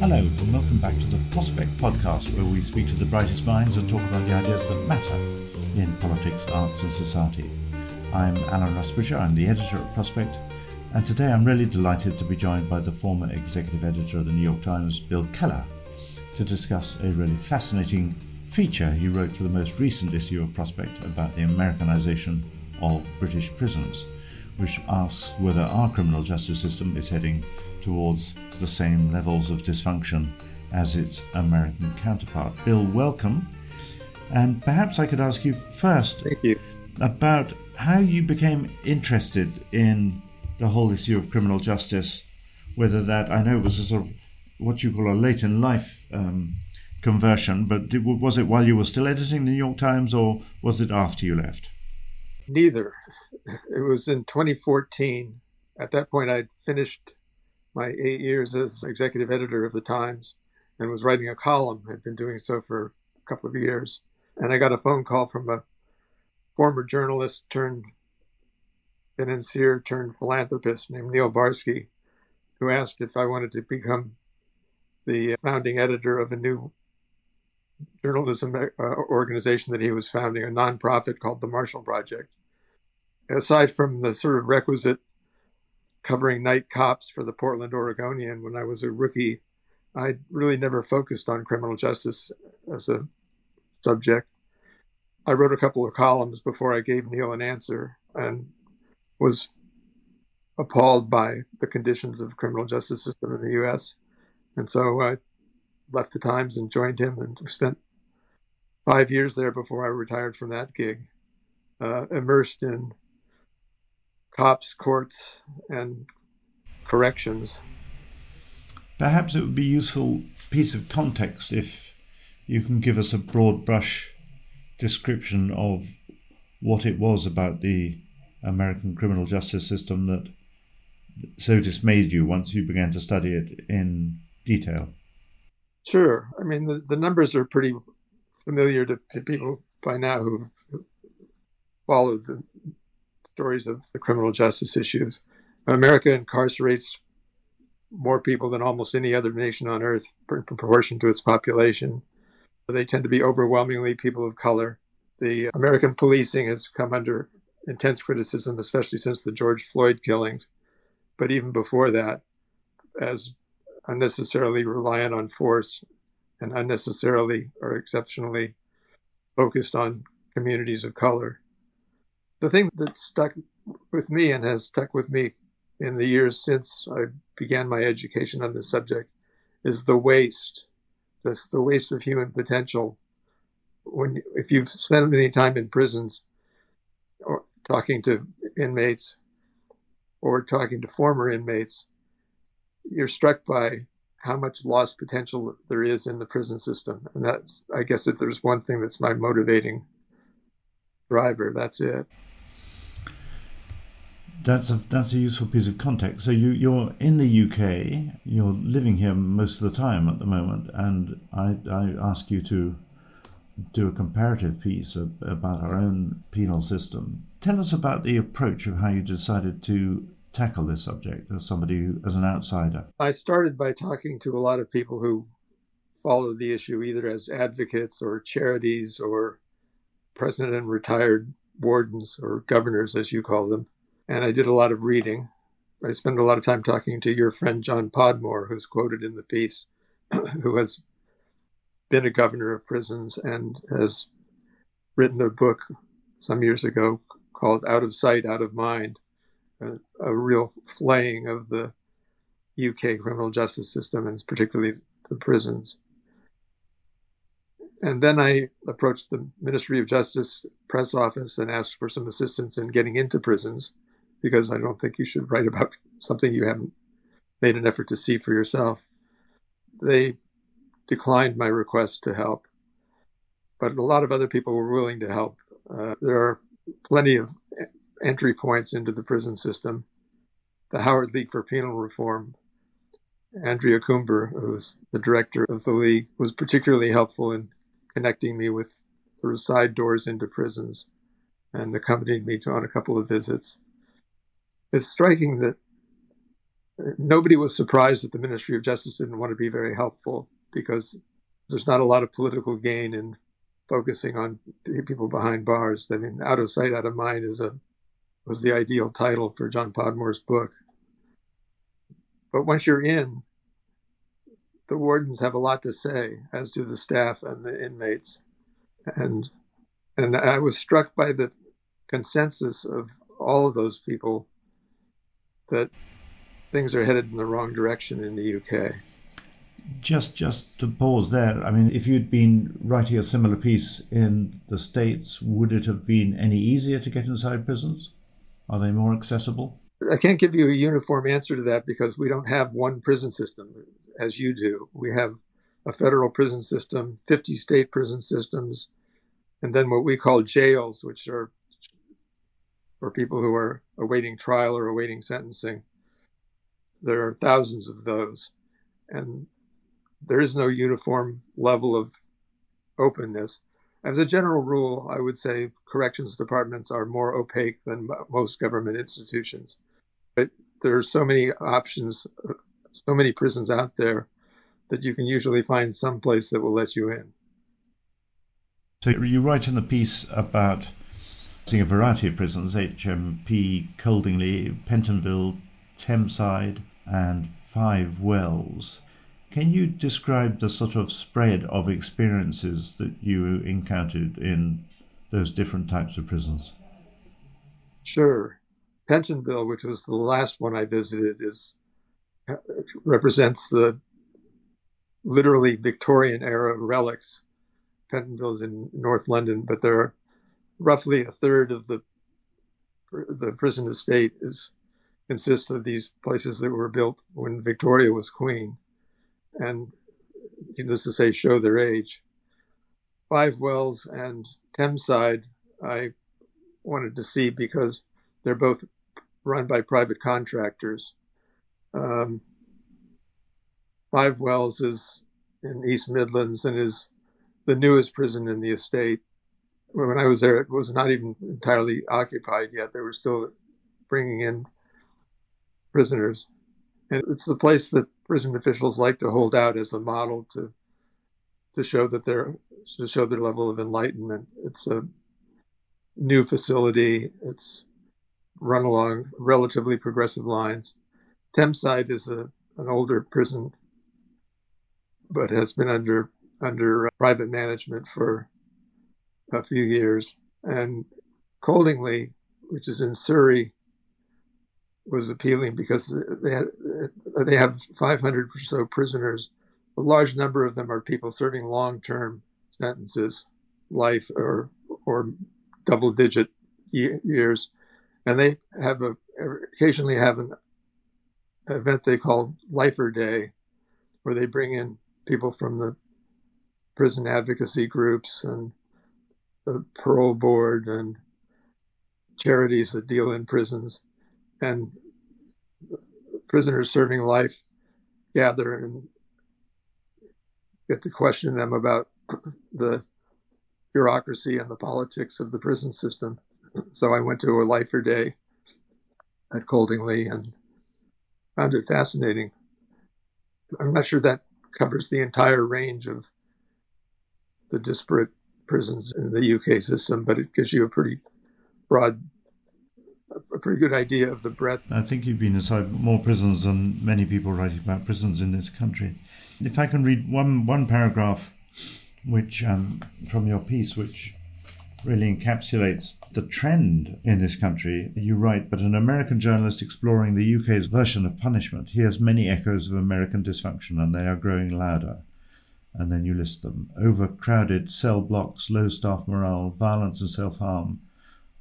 Hello, and welcome back to the Prospect Podcast, where we speak to the brightest minds and talk about the ideas that matter in politics, arts, and society. I'm Alan Rusbridger, I'm the editor at Prospect, and today I'm really delighted to be joined by the former executive editor of the New York Times, Bill Keller, to discuss a really fascinating feature he wrote for the most recent issue of Prospect about the Americanization of British prisons, which asks whether our criminal justice system is heading towards the same levels of dysfunction as its American counterpart. Bill, welcome. And perhaps I could ask you first Thank you. about how you became interested in the whole issue of criminal justice, whether that, I know it was a sort of what you call a late in life um, conversion, but was it while you were still editing the New York Times or was it after you left? Neither. It was in 2014. At that point, I'd finished my eight years as executive editor of the Times and was writing a column. I'd been doing so for a couple of years. And I got a phone call from a former journalist turned financier turned philanthropist named Neil Barsky, who asked if I wanted to become the founding editor of a new journalism uh, organization that he was founding, a nonprofit called the Marshall Project. Aside from the sort of requisite covering night cops for the Portland Oregonian when I was a rookie, I really never focused on criminal justice as a subject. I wrote a couple of columns before I gave Neil an answer and was appalled by the conditions of criminal justice system in the U.S. And so I left the Times and joined him and spent five years there before I retired from that gig, uh, immersed in cops, courts, and corrections. Perhaps it would be useful piece of context if you can give us a broad brush description of what it was about the American criminal justice system that so dismayed you once you began to study it in detail. Sure. I mean, the, the numbers are pretty familiar to, to people by now who followed the stories of the criminal justice issues. America incarcerates more people than almost any other nation on earth in proportion to its population. They tend to be overwhelmingly people of color. The American policing has come under intense criticism, especially since the George Floyd killings. But even before that, as unnecessarily reliant on force and unnecessarily or exceptionally focused on communities of color the thing that stuck with me and has stuck with me in the years since I began my education on this subject is the waste. This the waste of human potential. When if you've spent any time in prisons or talking to inmates or talking to former inmates, you're struck by how much lost potential there is in the prison system. And that's I guess if there's one thing that's my motivating driver, that's it that's a that's a useful piece of context. So you you're in the UK, you're living here most of the time at the moment, and I I ask you to do a comparative piece of, about our own penal system. Tell us about the approach of how you decided to tackle this subject as somebody who, as an outsider. I started by talking to a lot of people who follow the issue either as advocates or charities or president and retired wardens or governors, as you call them. And I did a lot of reading. I spent a lot of time talking to your friend John Podmore, who's quoted in the piece, who has been a governor of prisons and has written a book some years ago called Out of Sight, Out of Mind, a, a real flaying of the UK criminal justice system and particularly the prisons. And then I approached the Ministry of Justice press office and asked for some assistance in getting into prisons because I don't think you should write about something you haven't made an effort to see for yourself. They declined my request to help, but a lot of other people were willing to help. Uh, there are plenty of entry points into the prison system. The Howard League for Penal Reform, Andrea Coomber, who's the director of the league, was particularly helpful in connecting me with of side doors into prisons and accompanied me to, on a couple of visits. It's striking that nobody was surprised that the Ministry of Justice didn't want to be very helpful because there's not a lot of political gain in focusing on people behind bars. I mean, out of sight, out of mind is a was the ideal title for John Podmore's book. But once you're in, the wardens have a lot to say, as do the staff and the inmates. And and I was struck by the consensus of all of those people that things are headed in the wrong direction in the UK. Just just to pause there, I mean, if you'd been writing a similar piece in the States, would it have been any easier to get inside prisons? Are they more accessible? I can't give you a uniform answer to that because we don't have one prison system as you do. We have a federal prison system, 50 state prison systems, and then what we call jails, which are for people who are awaiting trial or awaiting sentencing. There are thousands of those. And there is no uniform level of openness. As a general rule, I would say corrections departments are more opaque than most government institutions. But there are so many options, so many prisons out there that you can usually find some place that will let you in. So you write in the piece about seeing a variety of prisons HMP, Coldingley, Pentonville, Thameside, and Five Wells. Can you describe the sort of spread of experiences that you encountered in those different types of prisons? Sure. Pentonville, which was the last one I visited, is uh, represents the literally Victorian era relics. Pentonville is in North London, but there are roughly a third of the the prison estate is consists of these places that were built when Victoria was queen and needless to say, show their age. Five Wells and Thameside, I wanted to see because they're both run by private contractors. Um, Five Wells is in East Midlands and is the newest prison in the estate. When I was there, it was not even entirely occupied yet. They were still bringing in prisoners. And it's the place that prison officials like to hold out as a model to to show that they're to show their level of enlightenment. It's a new facility. It's run along relatively progressive lines. Thameside is a, an older prison, but has been under under private management for a few years. And Coldingley, which is in Surrey, was appealing because they had, they have 500 or so prisoners. A large number of them are people serving long-term sentences, life or or double-digit years, and they have a occasionally have an event they call Lifer Day, where they bring in people from the prison advocacy groups and the parole board and charities that deal in prisons and prisoners serving life gather and get to question them about the bureaucracy and the politics of the prison system. So I went to a lifer day at Coldingley and found it fascinating. I'm not sure that covers the entire range of the disparate prisons in the UK system, but it gives you a pretty broad, a pretty good idea of the breadth. I think you've been inside more prisons than many people writing about prisons in this country. If I can read one one paragraph, which um, from your piece, which really encapsulates the trend in this country. You write, but an American journalist exploring the UK's version of punishment hears many echoes of American dysfunction, and they are growing louder. And then you list them overcrowded cell blocks, low staff morale, violence and self harm,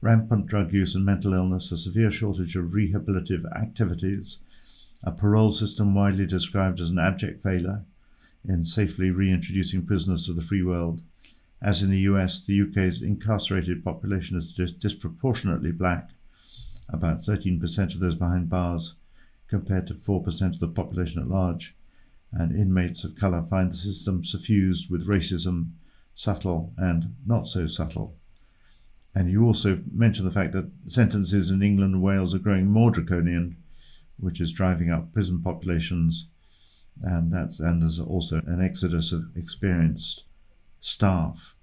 rampant drug use and mental illness, a severe shortage of rehabilitative activities, a parole system widely described as an abject failure in safely reintroducing prisoners to the free world as in the US, the UK's incarcerated population is dis- disproportionately black, about 13% of those behind bars, compared to 4% of the population at large. And inmates of colour find the system suffused with racism, subtle and not so subtle. And you also mention the fact that sentences in England and Wales are growing more draconian, which is driving up prison populations. And that's and there's also an exodus of experienced staff.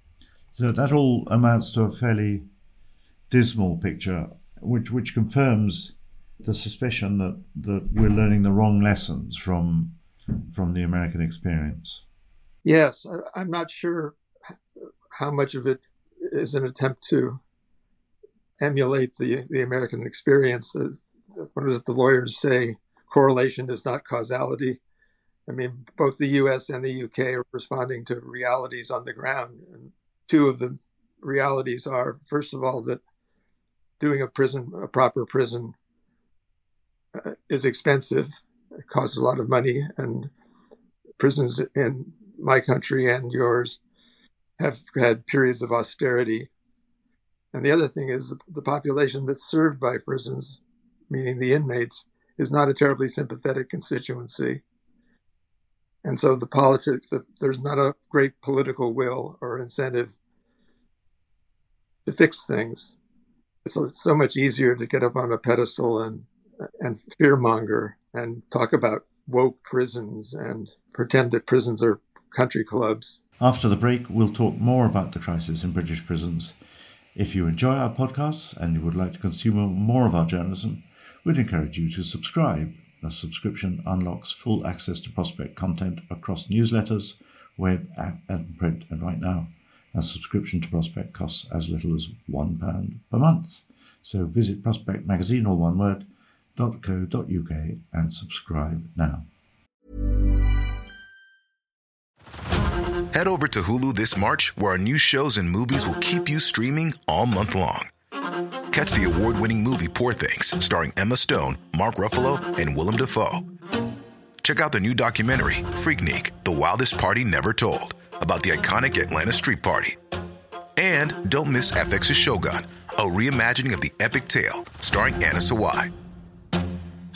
So that all amounts to a fairly dismal picture, which which confirms the suspicion that, that we're learning the wrong lessons from from the American experience. Yes, I, I'm not sure how much of it is an attempt to emulate the the American experience. The, what does the lawyers say? Correlation is not causality. I mean, both the U.S. and the U.K. are responding to realities on the ground, and two of the realities are, first of all, that doing a prison, a proper prison, uh, is expensive. It costs a lot of money, and prisons in my country and yours have had periods of austerity. And the other thing is the population that's served by prisons, meaning the inmates, is not a terribly sympathetic constituency. And so the politics, the, there's not a great political will or incentive to fix things. So It's so much easier to get up on a pedestal and and fearmonger and talk about woke prisons and pretend that prisons are country clubs. After the break, we'll talk more about the crisis in British prisons. If you enjoy our podcasts and you would like to consume more of our journalism, we'd encourage you to subscribe a subscription unlocks full access to Prospect content across newsletters, web, app, and print. And right now, a subscription to Prospect costs as little as £1 per month. So visit Prospect Magazine, all one word, .co.uk and subscribe now. Head over to Hulu this March, where our new shows and movies will keep you streaming all month long Catch the award winning movie Poor Things, starring Emma Stone, Mark Ruffalo, and Willem Dafoe. Check out the new documentary, Freaknik The Wildest Party Never Told, about the iconic Atlanta Street Party. And don't miss FX's Shogun, a reimagining of the epic tale, starring Anna Sawai.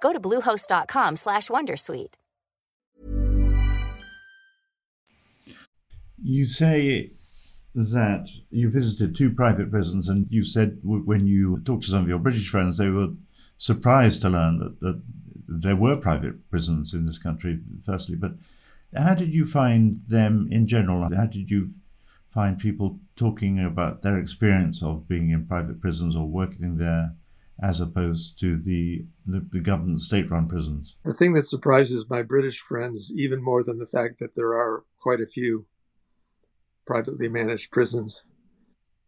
Go to bluehost.com slash wondersuite. You say that you visited two private prisons, and you said when you talked to some of your British friends, they were surprised to learn that, that there were private prisons in this country, firstly. But how did you find them in general? How did you find people talking about their experience of being in private prisons or working there as opposed to the, the, the government state run prisons? The thing that surprises my British friends, even more than the fact that there are quite a few privately managed prisons,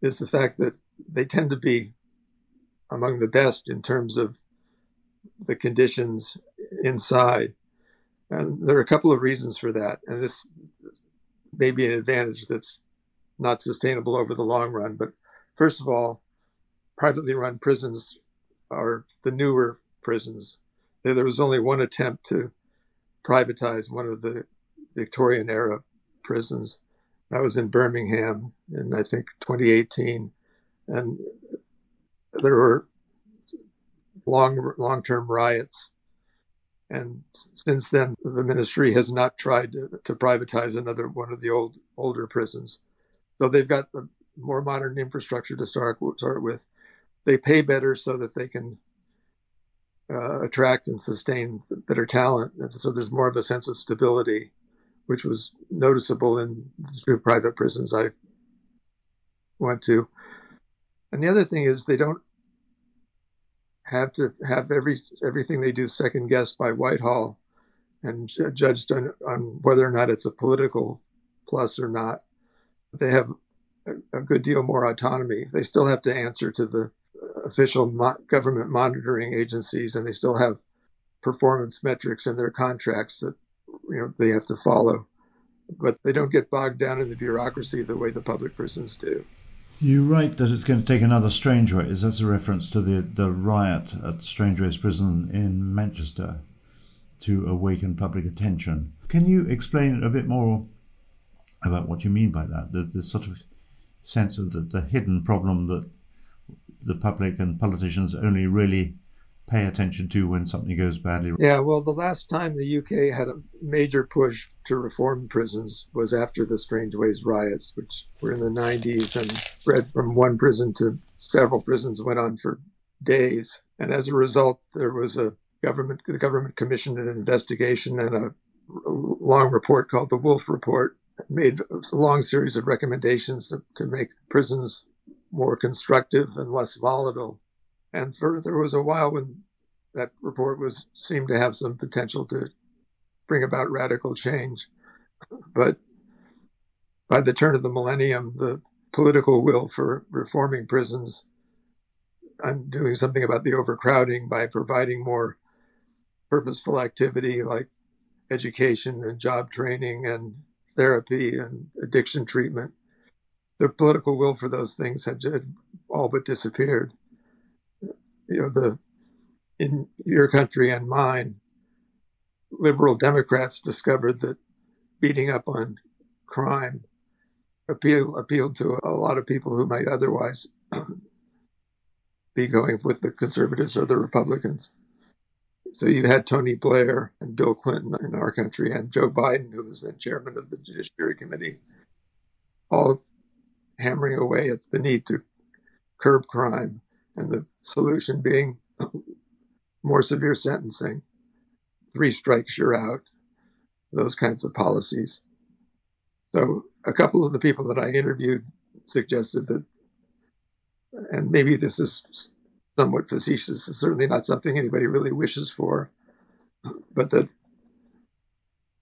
is the fact that they tend to be among the best in terms of the conditions inside. And there are a couple of reasons for that. And this may be an advantage that's not sustainable over the long run. But first of all, privately run prisons are the newer prisons. There was only one attempt to privatize one of the Victorian era prisons. That was in Birmingham in, I think, 2018. And there were long long term riots. And since then, the ministry has not tried to, to, privatize another one of the old older prisons. So they've got a more modern infrastructure to start start with. They pay better so that they can uh, attract and sustain better talent. And so there's more of a sense of stability, which was noticeable in the two private prisons I went to. And the other thing is they don't have to have every everything they do second guessed by Whitehall and judged on, on whether or not it's a political plus or not. They have a, a good deal more autonomy. They still have to answer to the official mo- government monitoring agencies, and they still have performance metrics in their contracts that you know they have to follow. But they don't get bogged down in the bureaucracy the way the public prisons do. You write that it's going to take another strange Strangeways. That's a reference to the, the riot at Strangeways Prison in Manchester to awaken public attention. Can you explain a bit more about what you mean by that? The, the sort of sense of the, the hidden problem that the public and politicians only really pay attention to when something goes badly. Yeah, well, the last time the UK had a major push to reform prisons was after the Strangeways riots, which were in the 90s and spread from one prison to several prisons, went on for days. And as a result, there was a government, the government commissioned an investigation and a long report called the Woolf Report, made a long series of recommendations to, to make prisons more constructive and less volatile and for there was a while when that report was seemed to have some potential to bring about radical change. But by the turn of the millennium, the political will for reforming prisons and doing something about the overcrowding by providing more purposeful activity like education and job training and therapy and addiction treatment. The political will for those things had all but disappeared you know the in your country and mine, liberal Democrats discovered that beating up on crime appeal appealed to a lot of people who might otherwise be going with the conservatives or the Republicans. So you had Tony Blair and Bill Clinton in our country and Joe Biden, who was then chairman of the Judiciary Committee, all hammering away at the need to curb crime and the solution being more severe sentencing, three strikes, you're out, those kinds of policies. So, a couple of the people that I interviewed suggested that, and maybe this is somewhat facetious, it's certainly not something anybody really wishes for, but that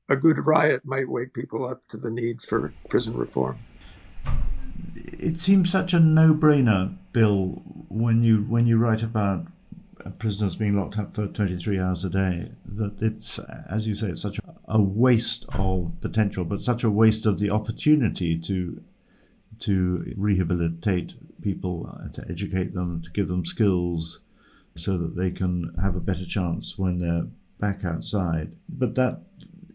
a good riot might wake people up to the need for prison reform it seems such a no-brainer, Bill, when you when you write about prisoners being locked up for 23 hours a day. That it's, as you say, it's such a waste of potential, but such a waste of the opportunity to to rehabilitate people, uh, to educate them, to give them skills, so that they can have a better chance when they're back outside. But that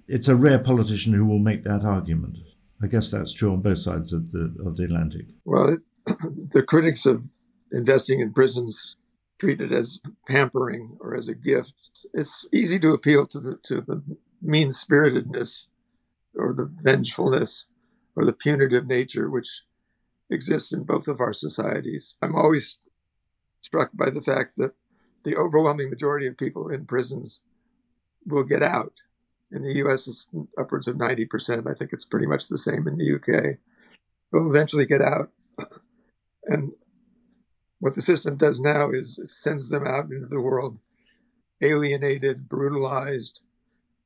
it's a rare politician who will make that argument. I guess that's true on both sides of the of the Atlantic. Well, the critics of investing in prisons treat it as pampering or as a gift. It's easy to appeal to the to the mean spiritedness or the vengefulness or the punitive nature which exists in both of our societies. I'm always struck by the fact that the overwhelming majority of people in prisons will get out. In the US, it's upwards of 90%. I think it's pretty much the same in the UK. They'll eventually get out. And what the system does now is it sends them out into the world alienated, brutalized,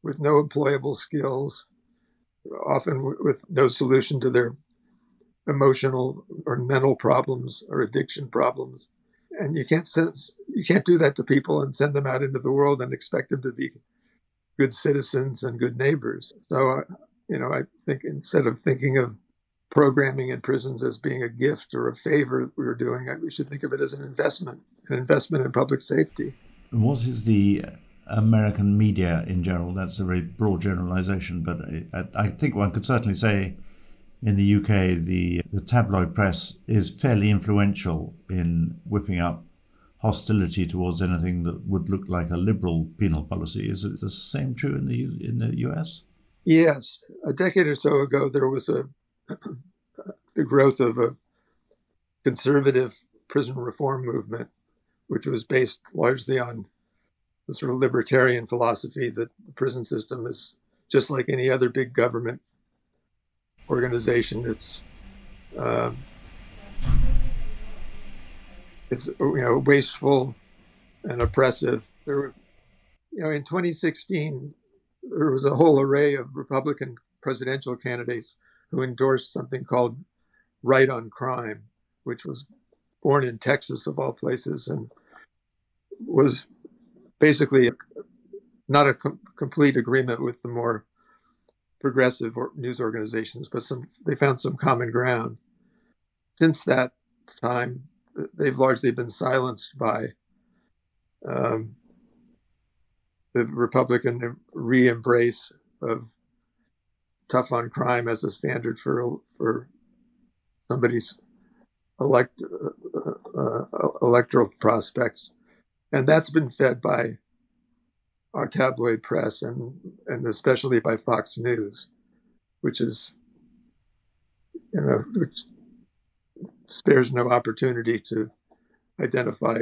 with no employable skills, often with no solution to their emotional or mental problems or addiction problems. And you can't sense, you can't do that to people and send them out into the world and expect them to be good citizens and good neighbors. So, uh, you know, I think instead of thinking of programming in prisons as being a gift or a favor we are doing, we should think of it as an investment, an investment in public safety. What is the American media in general? That's a very broad generalization, but I, I think one could certainly say in the UK, the, the tabloid press is fairly influential in whipping up hostility towards anything that would look like a liberal penal policy. Is it the same true in the in the US? Yes, a decade or so ago, there was a the growth of a conservative prison reform movement, which was based largely on the sort of libertarian philosophy that the prison system is just like any other big government organization. It's uh, it's you know wasteful and oppressive. There were, you know, in 2016, there was a whole array of Republican presidential candidates who endorsed something called Right on Crime, which was born in Texas, of all places, and was basically not a com- complete agreement with the more progressive or news organizations, but some they found some common ground. Since that time, they've largely been silenced by um, the Republican re-embrace of tough on crime as a standard for for somebody's elect uh, uh, electoral prospects, and that's been fed by our tabloid press and and especially by Fox News, which is you know which spares no opportunity to identify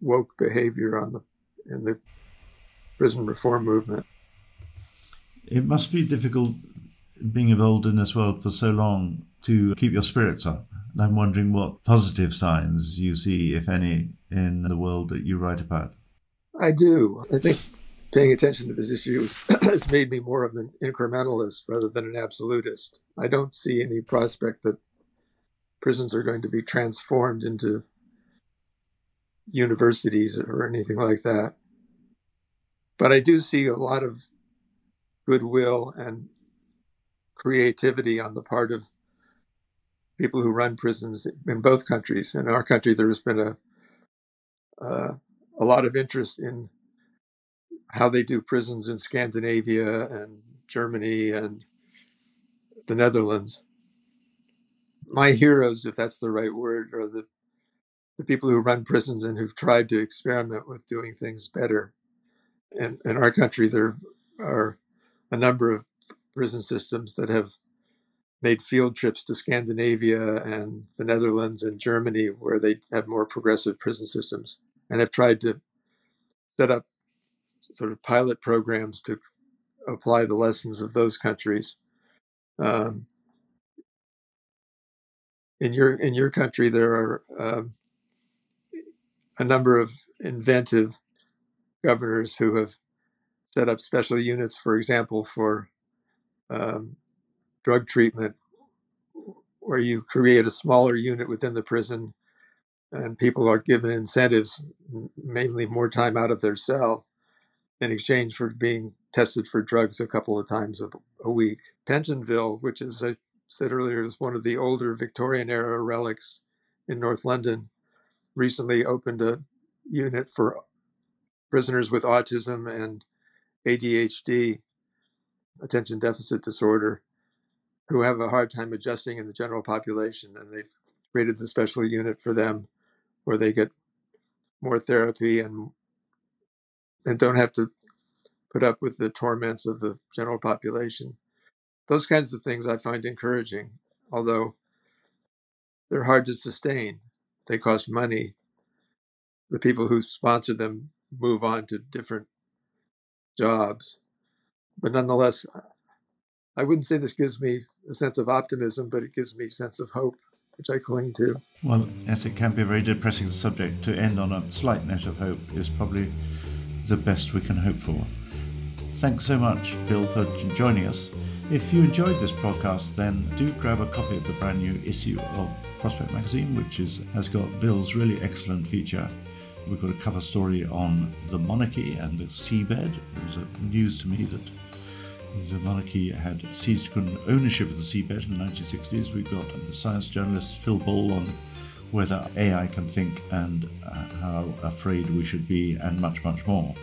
woke behavior on the in the prison reform movement. It must be difficult being involved in this world for so long to keep your spirits up. I'm wondering what positive signs you see, if any, in the world that you write about. I do. I think paying attention to this issue has made me more of an incrementalist rather than an absolutist. I don't see any prospect that prisons are going to be transformed into universities or anything like that. But I do see a lot of goodwill and creativity on the part of people who run prisons in both countries. In our country, there has been a uh, a lot of interest in how they do prisons in Scandinavia and Germany and the Netherlands. My heroes, if that's the right word, are the the people who run prisons and who've tried to experiment with doing things better. And in our country, there are a number of prison systems that have made field trips to Scandinavia and the Netherlands and Germany, where they have more progressive prison systems, and have tried to set up sort of pilot programs to apply the lessons of those countries. Um, in your in your country, there are um, a number of inventive governors who have set up special units, for example, for um, drug treatment, where you create a smaller unit within the prison and people are given incentives, mainly more time out of their cell, in exchange for being tested for drugs a couple of times a, a week. Pentonville, which as I said earlier, is one of the older Victorian era relics in North London, recently opened a unit for prisoners with autism and ADHD attention deficit disorder who have a hard time adjusting in the general population. And they've created the special unit for them where they get more therapy and and don't have to put up with the torments of the general population. Those kinds of things I find encouraging, although they're hard to sustain. They cost money. The people who sponsor them move on to different jobs. But nonetheless, I wouldn't say this gives me a sense of optimism, but it gives me a sense of hope, which I cling to. Well, as it can be a very depressing subject, to end on a slight note of hope is probably the best we can hope for. Thanks so much, Bill, for joining us. If you enjoyed this podcast, then do grab a copy of the brand new issue of Prospect Magazine, which is, has got Bill's really excellent feature. We've got a cover story on the monarchy and the seabed. It was news to me that the monarchy had seized ownership of the seabed in the 1960s. We've got the science journalist Phil Ball on whether AI can think and uh, how afraid we should be, and much, much more.